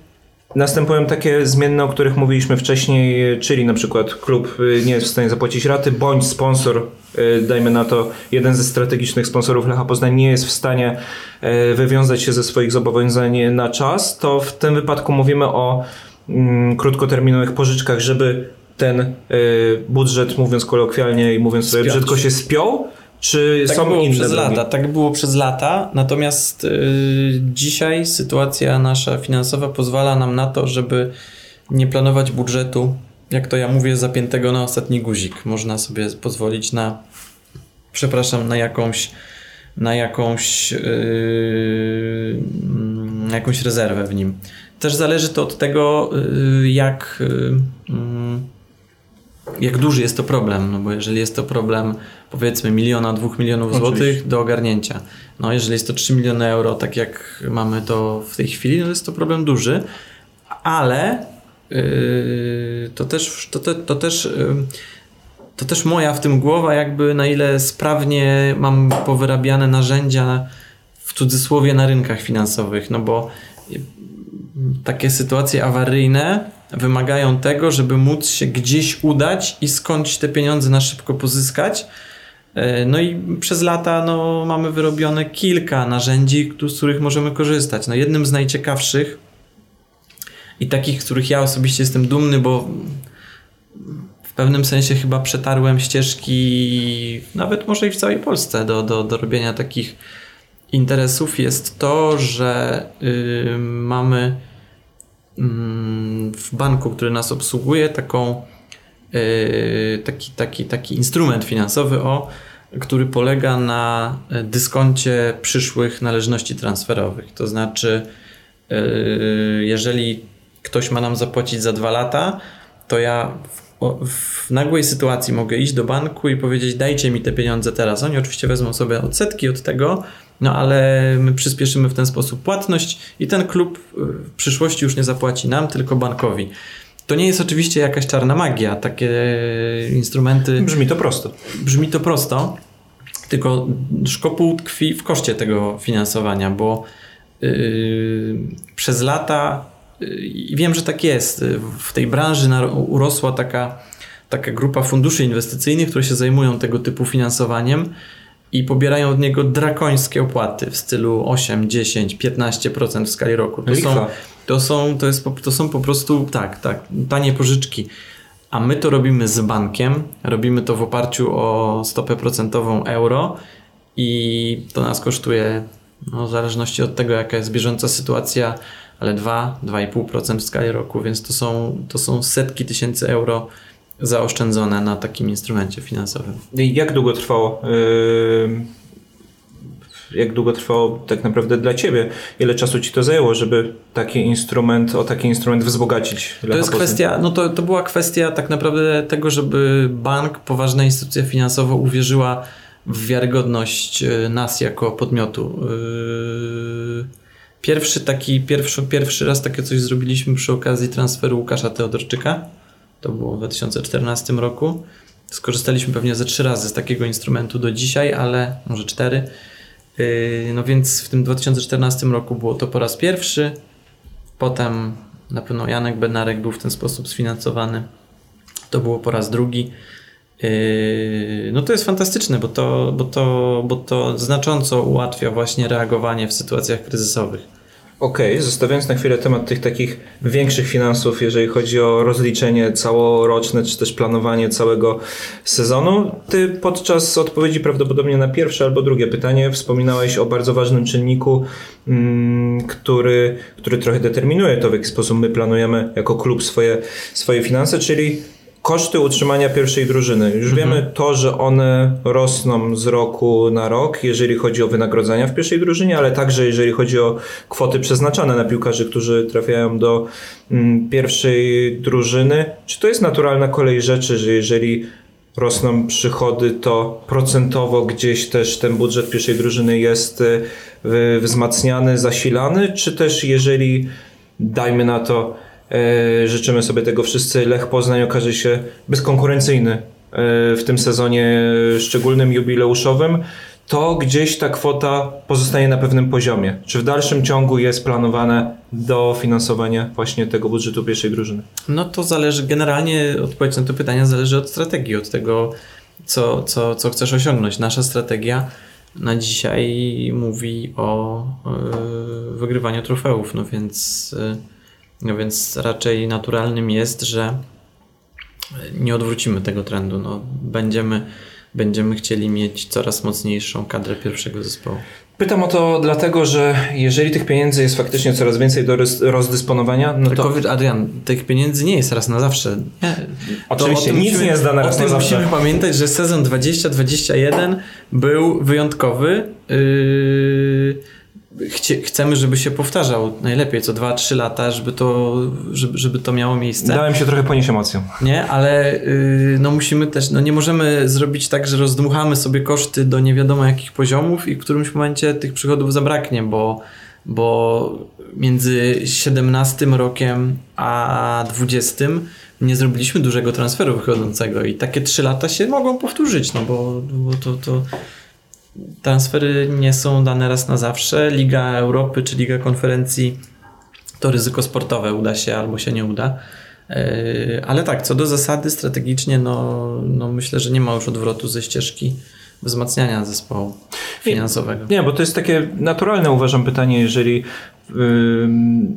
Następują takie zmienne, o których mówiliśmy wcześniej, czyli na przykład klub y, nie jest w stanie zapłacić raty, bądź sponsor, y, dajmy na to, jeden ze strategicznych sponsorów Lecha Poznań nie jest w stanie y, wywiązać się ze swoich zobowiązań na czas, to w tym wypadku mówimy o mm, krótkoterminowych pożyczkach, żeby ten budżet, mówiąc kolokwialnie i mówiąc sobie brzydko, się spiął? Czy Tak są było inne przez drogi? lata, tak było przez lata, natomiast y, dzisiaj sytuacja nasza finansowa pozwala nam na to, żeby nie planować budżetu, jak to ja mówię, zapiętego na ostatni guzik. Można sobie pozwolić na, przepraszam, na jakąś na jakąś, yy, jakąś rezerwę w nim. Też zależy to od tego, yy, jak, yy, jak duży jest to problem, no bo jeżeli jest to problem powiedzmy miliona, dwóch milionów Oczywiście. złotych do ogarnięcia, no jeżeli jest to 3 miliony euro, tak jak mamy to w tej chwili, no jest to problem duży, ale yy, to też, to, te, to też yy, to też moja w tym głowa, jakby na ile sprawnie mam powyrabiane narzędzia w cudzysłowie na rynkach finansowych, no bo takie sytuacje awaryjne wymagają tego, żeby móc się gdzieś udać i skądś te pieniądze na szybko pozyskać. E, No i przez lata no, mamy wyrobione kilka narzędzi, z których możemy korzystać. No, jednym z najciekawszych i takich, z których ja osobiście jestem dumny, bo w pewnym sensie chyba przetarłem ścieżki, nawet może i w całej Polsce, do, do, do robienia takich interesów, jest to, że y, mamy mm, w banku, który nas obsługuje, taką, y, taki, taki, taki instrument finansowy, o, który polega na dyskoncie przyszłych należności transferowych. To znaczy, y, jeżeli ktoś ma nam zapłacić za dwa lata, to ja w, w nagłej sytuacji mogę iść do banku i powiedzieć: Dajcie mi te pieniądze teraz. Oni oczywiście wezmą sobie odsetki od tego, no ale my przyspieszymy w ten sposób płatność i ten klub y, w przyszłości już nie zapłaci nam, tylko bankowi. To nie jest oczywiście jakaś czarna magia. Takie instrumenty Brzmi to prosto. brzmi to prosto, tylko szkopuł tkwi w koszcie tego finansowania, bo yy, przez lata i wiem, że tak jest. W tej branży urosła taka, taka grupa funduszy inwestycyjnych, które się zajmują tego typu finansowaniem i pobierają od niego drakońskie opłaty w stylu 8, 10, 15% w skali roku. To są, to są, to, jest, po- to są po prostu tak, tak, tanie pożyczki. A my to robimy z bankiem, robimy to w oparciu o stopę procentową euro i to nas kosztuje, no, w zależności od tego, jaka jest bieżąca sytuacja, ale 2-2,5% w skali roku, więc to są, to są setki tysięcy euro zaoszczędzone na takim instrumencie finansowym. I Jak długo trwało? yy, Jak długo trwało tak naprawdę dla ciebie? Ile czasu ci to zajęło, żeby taki instrument, o taki instrument wzbogacić? To jest kwestia, no to, to była kwestia tak naprawdę tego, żeby bank, poważna instytucja finansowa uwierzyła w wiarygodność y, nas jako podmiotu. Yy, Pierwszy taki, pierwszy, pierwszy raz takie coś zrobiliśmy przy okazji transferu Łukasza Teodorczyka. To było w 2014 roku. Skorzystaliśmy pewnie ze trzy razy z takiego instrumentu do dzisiaj, ale może cztery. Yy, No więc w tym 2014 roku było to po raz pierwszy. Potem na pewno Janek Bednarek był w ten sposób sfinansowany. To było po raz drugi. Yy, No to jest fantastyczne, bo to, bo, to, bo to znacząco ułatwia właśnie reagowanie w sytuacjach kryzysowych. Okej, zostawiając na chwilę temat tych takich większych finansów, jeżeli chodzi o rozliczenie całoroczne, czy też planowanie całego sezonu, ty podczas odpowiedzi prawdopodobnie na pierwsze albo drugie pytanie wspominałeś o bardzo ważnym czynniku, mm, który, który trochę determinuje to, w jaki sposób my planujemy jako klub swoje, swoje finanse, czyli koszty utrzymania pierwszej drużyny. Już wiemy to, że one rosną z roku na rok, jeżeli chodzi o wynagrodzenia w pierwszej drużynie, ale także jeżeli chodzi o kwoty przeznaczane na piłkarzy, którzy trafiają do mm, pierwszej drużyny. Czy to jest naturalna kolej rzeczy, że jeżeli rosną przychody, to procentowo gdzieś też ten budżet pierwszej drużyny jest y, wzmacniany, zasilany, czy też jeżeli dajmy na to życzymy sobie tego wszyscy. Lech Poznań okaże się bezkonkurencyjny e, w tym sezonie szczególnym jubileuszowym. To gdzieś ta kwota pozostanie na pewnym poziomie. Czy w dalszym ciągu jest planowane dofinansowanie właśnie tego budżetu pierwszej drużyny? No to zależy, generalnie odpowiedź na to pytanie zależy od strategii, od tego, co, co, co chcesz osiągnąć. Nasza strategia na dzisiaj mówi o yy, wygrywaniu trofeów, no więc, yy, no więc raczej naturalnym jest, że nie odwrócimy tego trendu. No, będziemy, będziemy chcieli mieć coraz mocniejszą kadrę pierwszego zespołu. Pytam o to dlatego, że jeżeli tych pieniędzy jest faktycznie coraz więcej do rozdysponowania, no Tylko, to... Adrian, tych pieniędzy nie jest raz na zawsze. Nie. Oczywiście, nic musimy, nie jest dane raz na zawsze. Musimy pamiętać, że sezon 2021 był wyjątkowy. Yy chcie, chcemy, żeby się powtarzał najlepiej co 2-3 lata, żeby to, żeby, żeby to miało miejsce. Dałem się trochę ponieść emocją. Nie, ale yy, no musimy też, no nie możemy zrobić tak, że rozdmuchamy sobie koszty do nie wiadomo jakich poziomów i w którymś momencie tych przychodów zabraknie, bo, bo między 17 rokiem a 20 nie zrobiliśmy dużego transferu wychodzącego i takie 3 lata się mogą powtórzyć, no bo, bo to, to transfery nie są dane raz na zawsze. Liga Europy czy Liga Konferencji to ryzyko sportowe uda się albo się nie uda. E, ale tak, co do zasady, strategicznie, no, no myślę, że nie ma już odwrotu ze ścieżki wzmacniania zespołu finansowego. Nie, nie, bo to jest takie naturalne, uważam, pytanie, jeżeli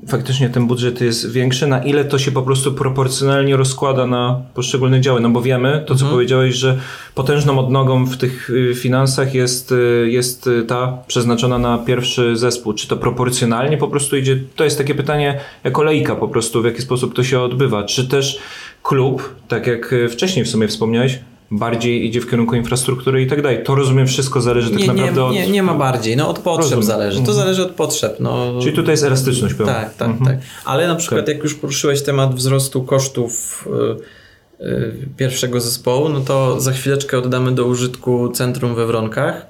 faktycznie ten budżet jest większy, na ile to się po prostu proporcjonalnie rozkłada na poszczególne działy. No bo wiemy, to co mhm. powiedziałeś, że potężną odnogą w tych y, finansach jest, y, jest y, ta przeznaczona na pierwszy zespół. Czy to proporcjonalnie po prostu idzie? To jest takie pytanie jako lejka po prostu, w jaki sposób to się odbywa. Czy też klub, tak jak wcześniej w sumie wspomniałeś, bardziej idzie w kierunku infrastruktury i tak dalej. To rozumiem, wszystko zależy tak nie, naprawdę nie, od... Nie, nie ma bardziej, no od potrzeb rozumiem. zależy. To mhm. zależy od potrzeb. No. Czyli tutaj jest elastyczność pełna. Tak, tak, mhm. tak. Ale na przykład tak. jak już poruszyłeś temat wzrostu kosztów yy, yy, pierwszego zespołu, no to za chwileczkę oddamy do użytku centrum we Wronkach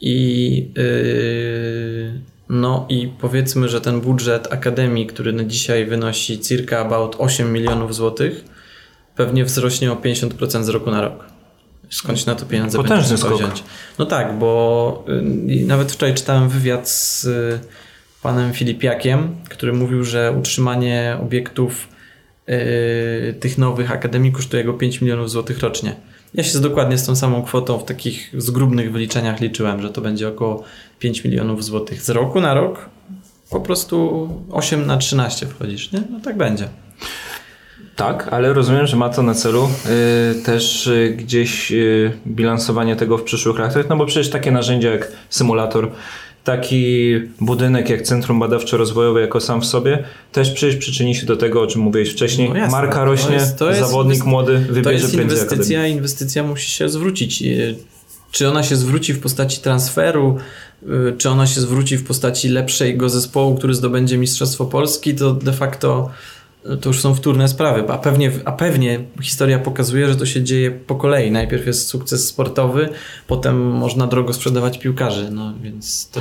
i yy, no i powiedzmy, że ten budżet akademii, który na dzisiaj wynosi circa about 8 milionów złotych, pewnie wzrośnie o 50% z roku na rok. Skądś na to pieniądze Potężny skok. wziąć? No tak, bo y, nawet wczoraj czytałem wywiad z y, panem Filipiakiem, który mówił, że utrzymanie obiektów y, tych nowych akademii kosztuje go 5 milionów złotych rocznie. Ja się dokładnie z tą samą kwotą w takich zgrubnych wyliczeniach liczyłem, że to będzie około 5 milionów złotych. Z roku na rok po prostu 8 na 13 wchodzisz, nie? No tak będzie. Tak, ale rozumiem, że ma to na celu y, też y, gdzieś y, bilansowanie tego w przyszłych latach, no bo przecież takie narzędzia jak symulator, taki budynek jak Centrum Badawczo-Rozwojowe jako sam w sobie też przecież przyczyni się do tego, o czym mówiłeś wcześniej. No Marka rośnie, to jest, to jest zawodnik młody wybierze To jest inwestycja, inwestycja musi się zwrócić. Czy ona się zwróci w postaci transferu, czy ona się zwróci w postaci lepszego zespołu, który zdobędzie Mistrzostwo Polski, to de facto to już są wtórne sprawy, a pewnie, a pewnie historia pokazuje, że to się dzieje po kolei. Najpierw jest sukces sportowy, potem można drogo sprzedawać piłkarzy, no więc to...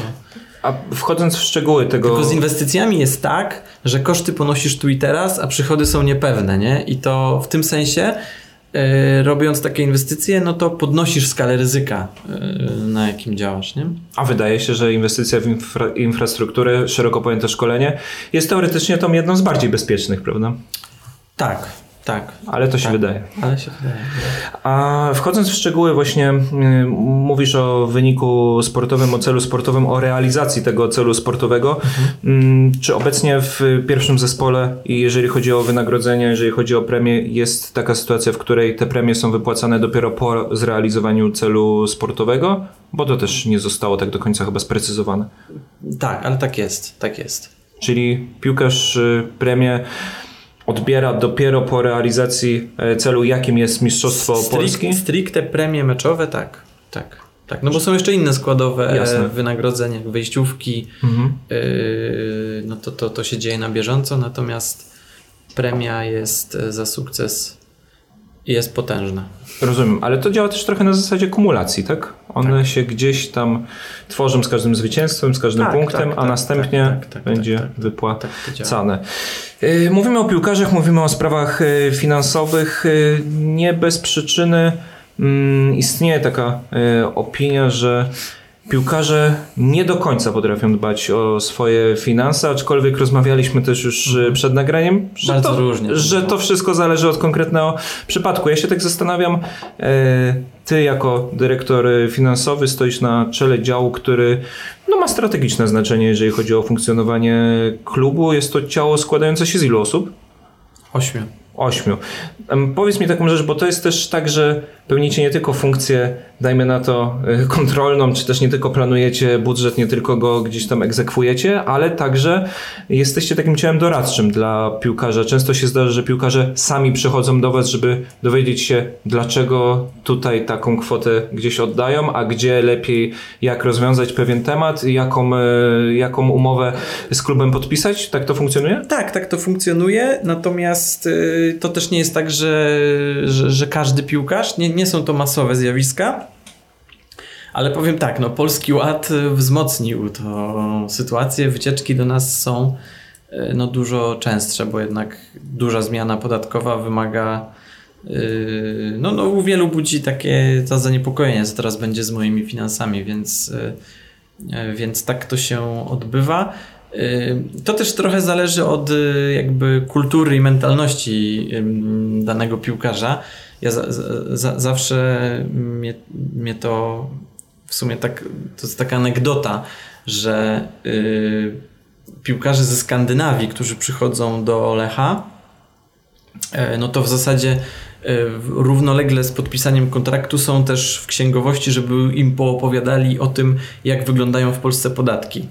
A wchodząc w szczegóły tego... Tylko z inwestycjami jest tak, że koszty ponosisz tu i teraz, a przychody są niepewne, nie? I to w tym sensie robiąc takie inwestycje, no to podnosisz skalę ryzyka, e, na jakim działasz. Nie? A wydaje się, że inwestycja w infra infrastrukturę, szeroko pojęte szkolenie, jest teoretycznie tą jedną z bardziej bezpiecznych, prawda? Tak, tak. Ale to się tak, wydaje. Ale się wydaje. A wchodząc w szczegóły, właśnie y, mówisz o wyniku sportowym, o celu sportowym, o realizacji tego celu sportowego. Mhm. Y, czy obecnie w pierwszym zespole, jeżeli chodzi o wynagrodzenia, jeżeli chodzi o premie, jest taka sytuacja, w której te premie są wypłacane dopiero po zrealizowaniu celu sportowego? Bo to też nie zostało tak do końca chyba sprecyzowane. Tak, ale tak jest, tak jest. Czyli piłkarz y, premię odbiera dopiero po realizacji e, celu, jakim jest Mistrzostwo Strik, Polski? Stricte premie meczowe, tak. tak. Tak, no bo są jeszcze inne składowe e, Jasne. wynagrodzenia, wejściówki, mhm. yy, no to, to, to się dzieje na bieżąco, natomiast premia jest za sukces jest potężna. Rozumiem, ale to działa też trochę na zasadzie kumulacji, tak? One tak. się gdzieś tam tworzą z każdym zwycięstwem, z każdym tak, punktem, tak, a tak, następnie tak, będzie wypłacane. Y, mówimy o piłkarzach, mówimy o sprawach y, finansowych. Y, nie bez przyczyny mm, istnieje taka opinia, że piłkarze nie do końca potrafią dbać o swoje finanse, aczkolwiek rozmawialiśmy też już mhm. przed nagraniem, że, to, różnie, że to wszystko zależy od konkretnego przypadku. Ja się tak zastanawiam, ty jako dyrektor finansowy stoisz na czele działu, który no, ma strategiczne znaczenie, jeżeli chodzi o funkcjonowanie klubu. Jest to ciało składające się z ilu osób? Ośmiu. Ośmiu. Powiedz mi taką rzecz, bo to jest też tak, że pełnicie nie tylko funkcję, dajmy na to, y, kontrolną, czy też nie tylko planujecie budżet, nie tylko go gdzieś tam egzekwujecie, ale także jesteście takim ciałem doradczym dla piłkarza. Często się zdarza, że piłkarze sami przychodzą do was, żeby dowiedzieć się, dlaczego tutaj taką kwotę gdzieś oddają, a gdzie lepiej, jak rozwiązać pewien temat, jaką, y, jaką umowę z klubem podpisać. Tak to funkcjonuje? Tak, tak to funkcjonuje, natomiast y, to też nie jest tak, że, że, że każdy piłkarz, nie, nie są to masowe zjawiska, ale powiem tak, no Polski Ład wzmocnił tą sytuację, wycieczki do nas są y, no, dużo częstsze, bo jednak duża zmiana podatkowa wymaga y, no, no u wielu budzi takie to zaniepokojenie, co teraz będzie z moimi finansami, więc, y, y, więc tak to się odbywa. Y, To też trochę zależy od y, jakby kultury i mentalności danego piłkarza. Ja za, za, zawsze mnie, mnie to w sumie tak, to jest taka anegdota, że y, piłkarze ze Skandynawii, którzy przychodzą do Lecha, y, no to w zasadzie y, równolegle z podpisaniem kontraktu są też w księgowości, żeby im poopowiadali o tym, jak wyglądają w Polsce podatki.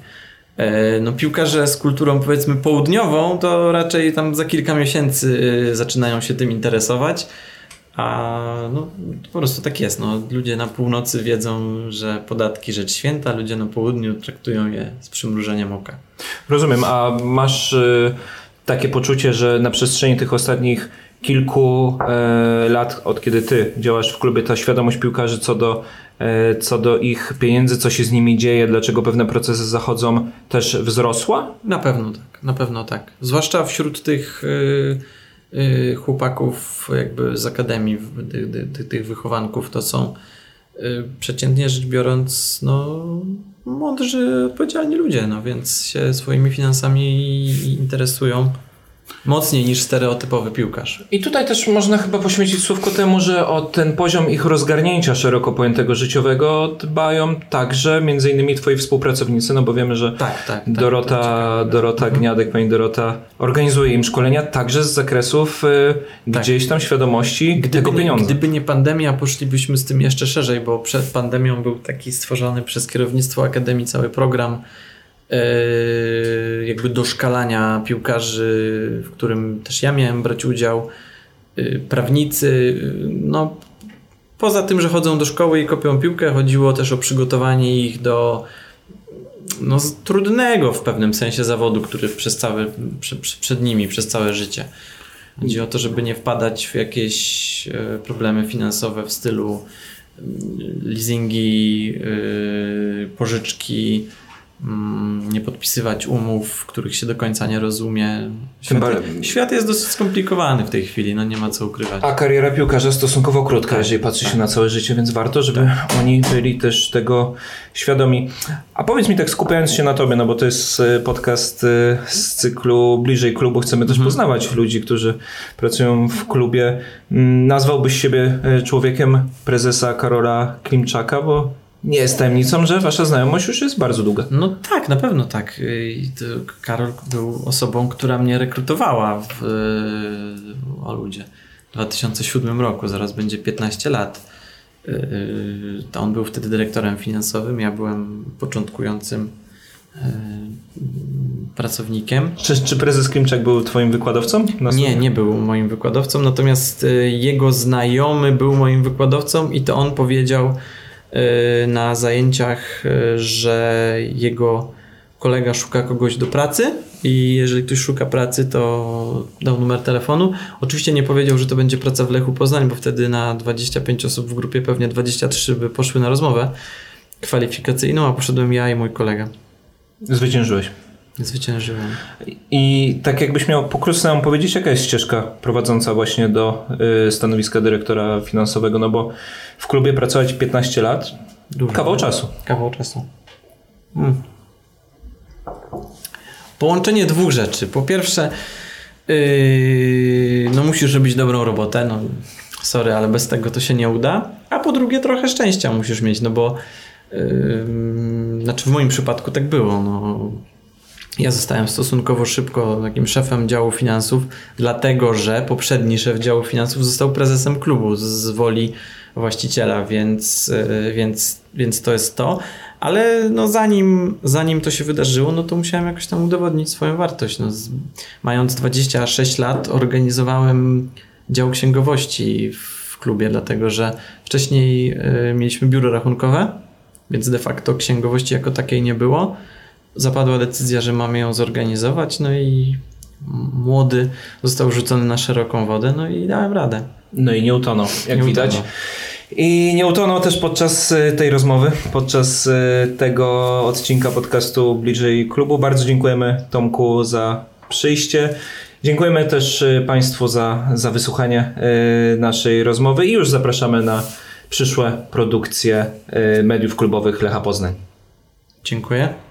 E, No piłkarze z kulturą powiedzmy południową to raczej tam za kilka miesięcy zaczynają się tym interesować. A no po prostu tak jest. No, ludzie na północy wiedzą, że podatki rzecz święta, ludzie na południu traktują je z przymrużeniem oka. Rozumiem, a masz y, takie poczucie, że na przestrzeni tych ostatnich kilku e, lat, od kiedy ty działasz w klubie, ta świadomość piłkarzy co do, e, co do ich pieniędzy, co się z nimi dzieje, dlaczego pewne procesy zachodzą, też wzrosła? Na pewno tak, na pewno tak. Zwłaszcza wśród tych y, y, chłopaków jakby z akademii, tych, tych wychowanków, to są y, przeciętnie rzecz biorąc, no mądrzy, odpowiedzialni ludzie, no więc się swoimi finansami interesują mocniej niż stereotypowy piłkarz. I tutaj też można chyba poświęcić słówko temu, że o ten poziom ich rozgarnięcia szeroko pojętego życiowego dbają także między innymi twoi współpracownicy, no bo wiemy, że Tak, tak. tak Dorota, to ciekawe. Dorota Gniadek, pani Dorota organizuje im szkolenia także z zakresów y, Tak. gdzieś tam świadomości tego nie, pieniądza. Gdyby nie pandemia, poszlibyśmy z tym jeszcze szerzej, bo przed pandemią był taki stworzony przez kierownictwo Akademii cały program jakby doszkalania piłkarzy, w którym też ja miałem brać udział, e, prawnicy, e, no poza tym, że chodzą do szkoły i kopią piłkę, chodziło też o przygotowanie ich do no, trudnego w pewnym sensie zawodu, który przez całe, prze, prze, przed nimi przez całe życie. Chodzi o to, żeby nie wpadać w jakieś e, problemy finansowe w stylu mm, leasingi, pożyczki, nie podpisywać umów, których się do końca nie rozumie. Świat, świat jest dosyć skomplikowany w tej chwili, no nie ma co ukrywać. A kariera piłkarza stosunkowo krótka, Tak, jeżeli patrzy się tak. na całe życie, więc warto, żeby oni byli też tego świadomi. A powiedz mi tak, skupiając się na tobie, no bo to jest e, podcast e, z cyklu Bliżej Klubu, chcemy też poznawać ludzi, którzy pracują w klubie. Mm, Nazwałbyś siebie e, człowiekiem prezesa Karola Klimczaka, bo nie jest tajemnicą, że wasza znajomość już jest bardzo długa. No tak, na pewno tak. I to Karol był osobą, która mnie rekrutowała w yy, o ludzie. W 2007 roku, zaraz będzie 15 lat. Yy, to on był wtedy dyrektorem finansowym, ja byłem początkującym pracownikiem. Czy, czy prezes Klimczak był twoim wykładowcą? Nie, nie był moim wykładowcą, natomiast y, jego znajomy był moim wykładowcą i to on powiedział y, na zajęciach, y, że jego kolega szuka kogoś do pracy i jeżeli ktoś szuka pracy, to dał numer telefonu. Oczywiście nie powiedział, że to będzie praca w Lechu Poznań, bo wtedy na 25 osób w grupie pewnie 23 by poszły na rozmowę kwalifikacyjną, a poszedłem ja i mój kolega. Zwyciężyłeś. Zwyciężyłem. I tak jakbyś miał pokrótce nam powiedzieć, jaka jest ścieżka prowadząca właśnie do y, stanowiska dyrektora finansowego, no bo w klubie pracować 15 lat, Dużo. kawał czasu. Kawał czasu. Mm. Połączenie dwóch rzeczy. Po pierwsze, yy, no musisz robić dobrą robotę. No, sorry, ale bez tego to się nie uda. A po drugie, trochę szczęścia musisz mieć, no bo yy, znaczy w moim przypadku tak było. No, Ja zostałem stosunkowo szybko takim szefem działu finansów, dlatego że poprzedni szef działu finansów został prezesem klubu z woli właściciela, więc, e, więc, więc to jest to. Ale no zanim, zanim to się wydarzyło, no to musiałem jakoś tam udowodnić swoją wartość. No, z, mając 26 lat, organizowałem dział księgowości w klubie, dlatego że wcześniej y, mieliśmy biuro rachunkowe, więc de facto księgowości jako takiej nie było. Zapadła decyzja, że mamy ją zorganizować, no i młody został rzucony na szeroką wodę, no i dałem radę. No i nie utonął, jak nie widać. Utonął. I nie utonął też podczas y, tej rozmowy, podczas y, tego odcinka podcastu Bliżej Klubu. Bardzo dziękujemy Tomku za przyjście. Dziękujemy też y, Państwu za, za wysłuchanie naszej rozmowy i już zapraszamy na przyszłe produkcje mediów klubowych Lecha Poznań. Dziękuję.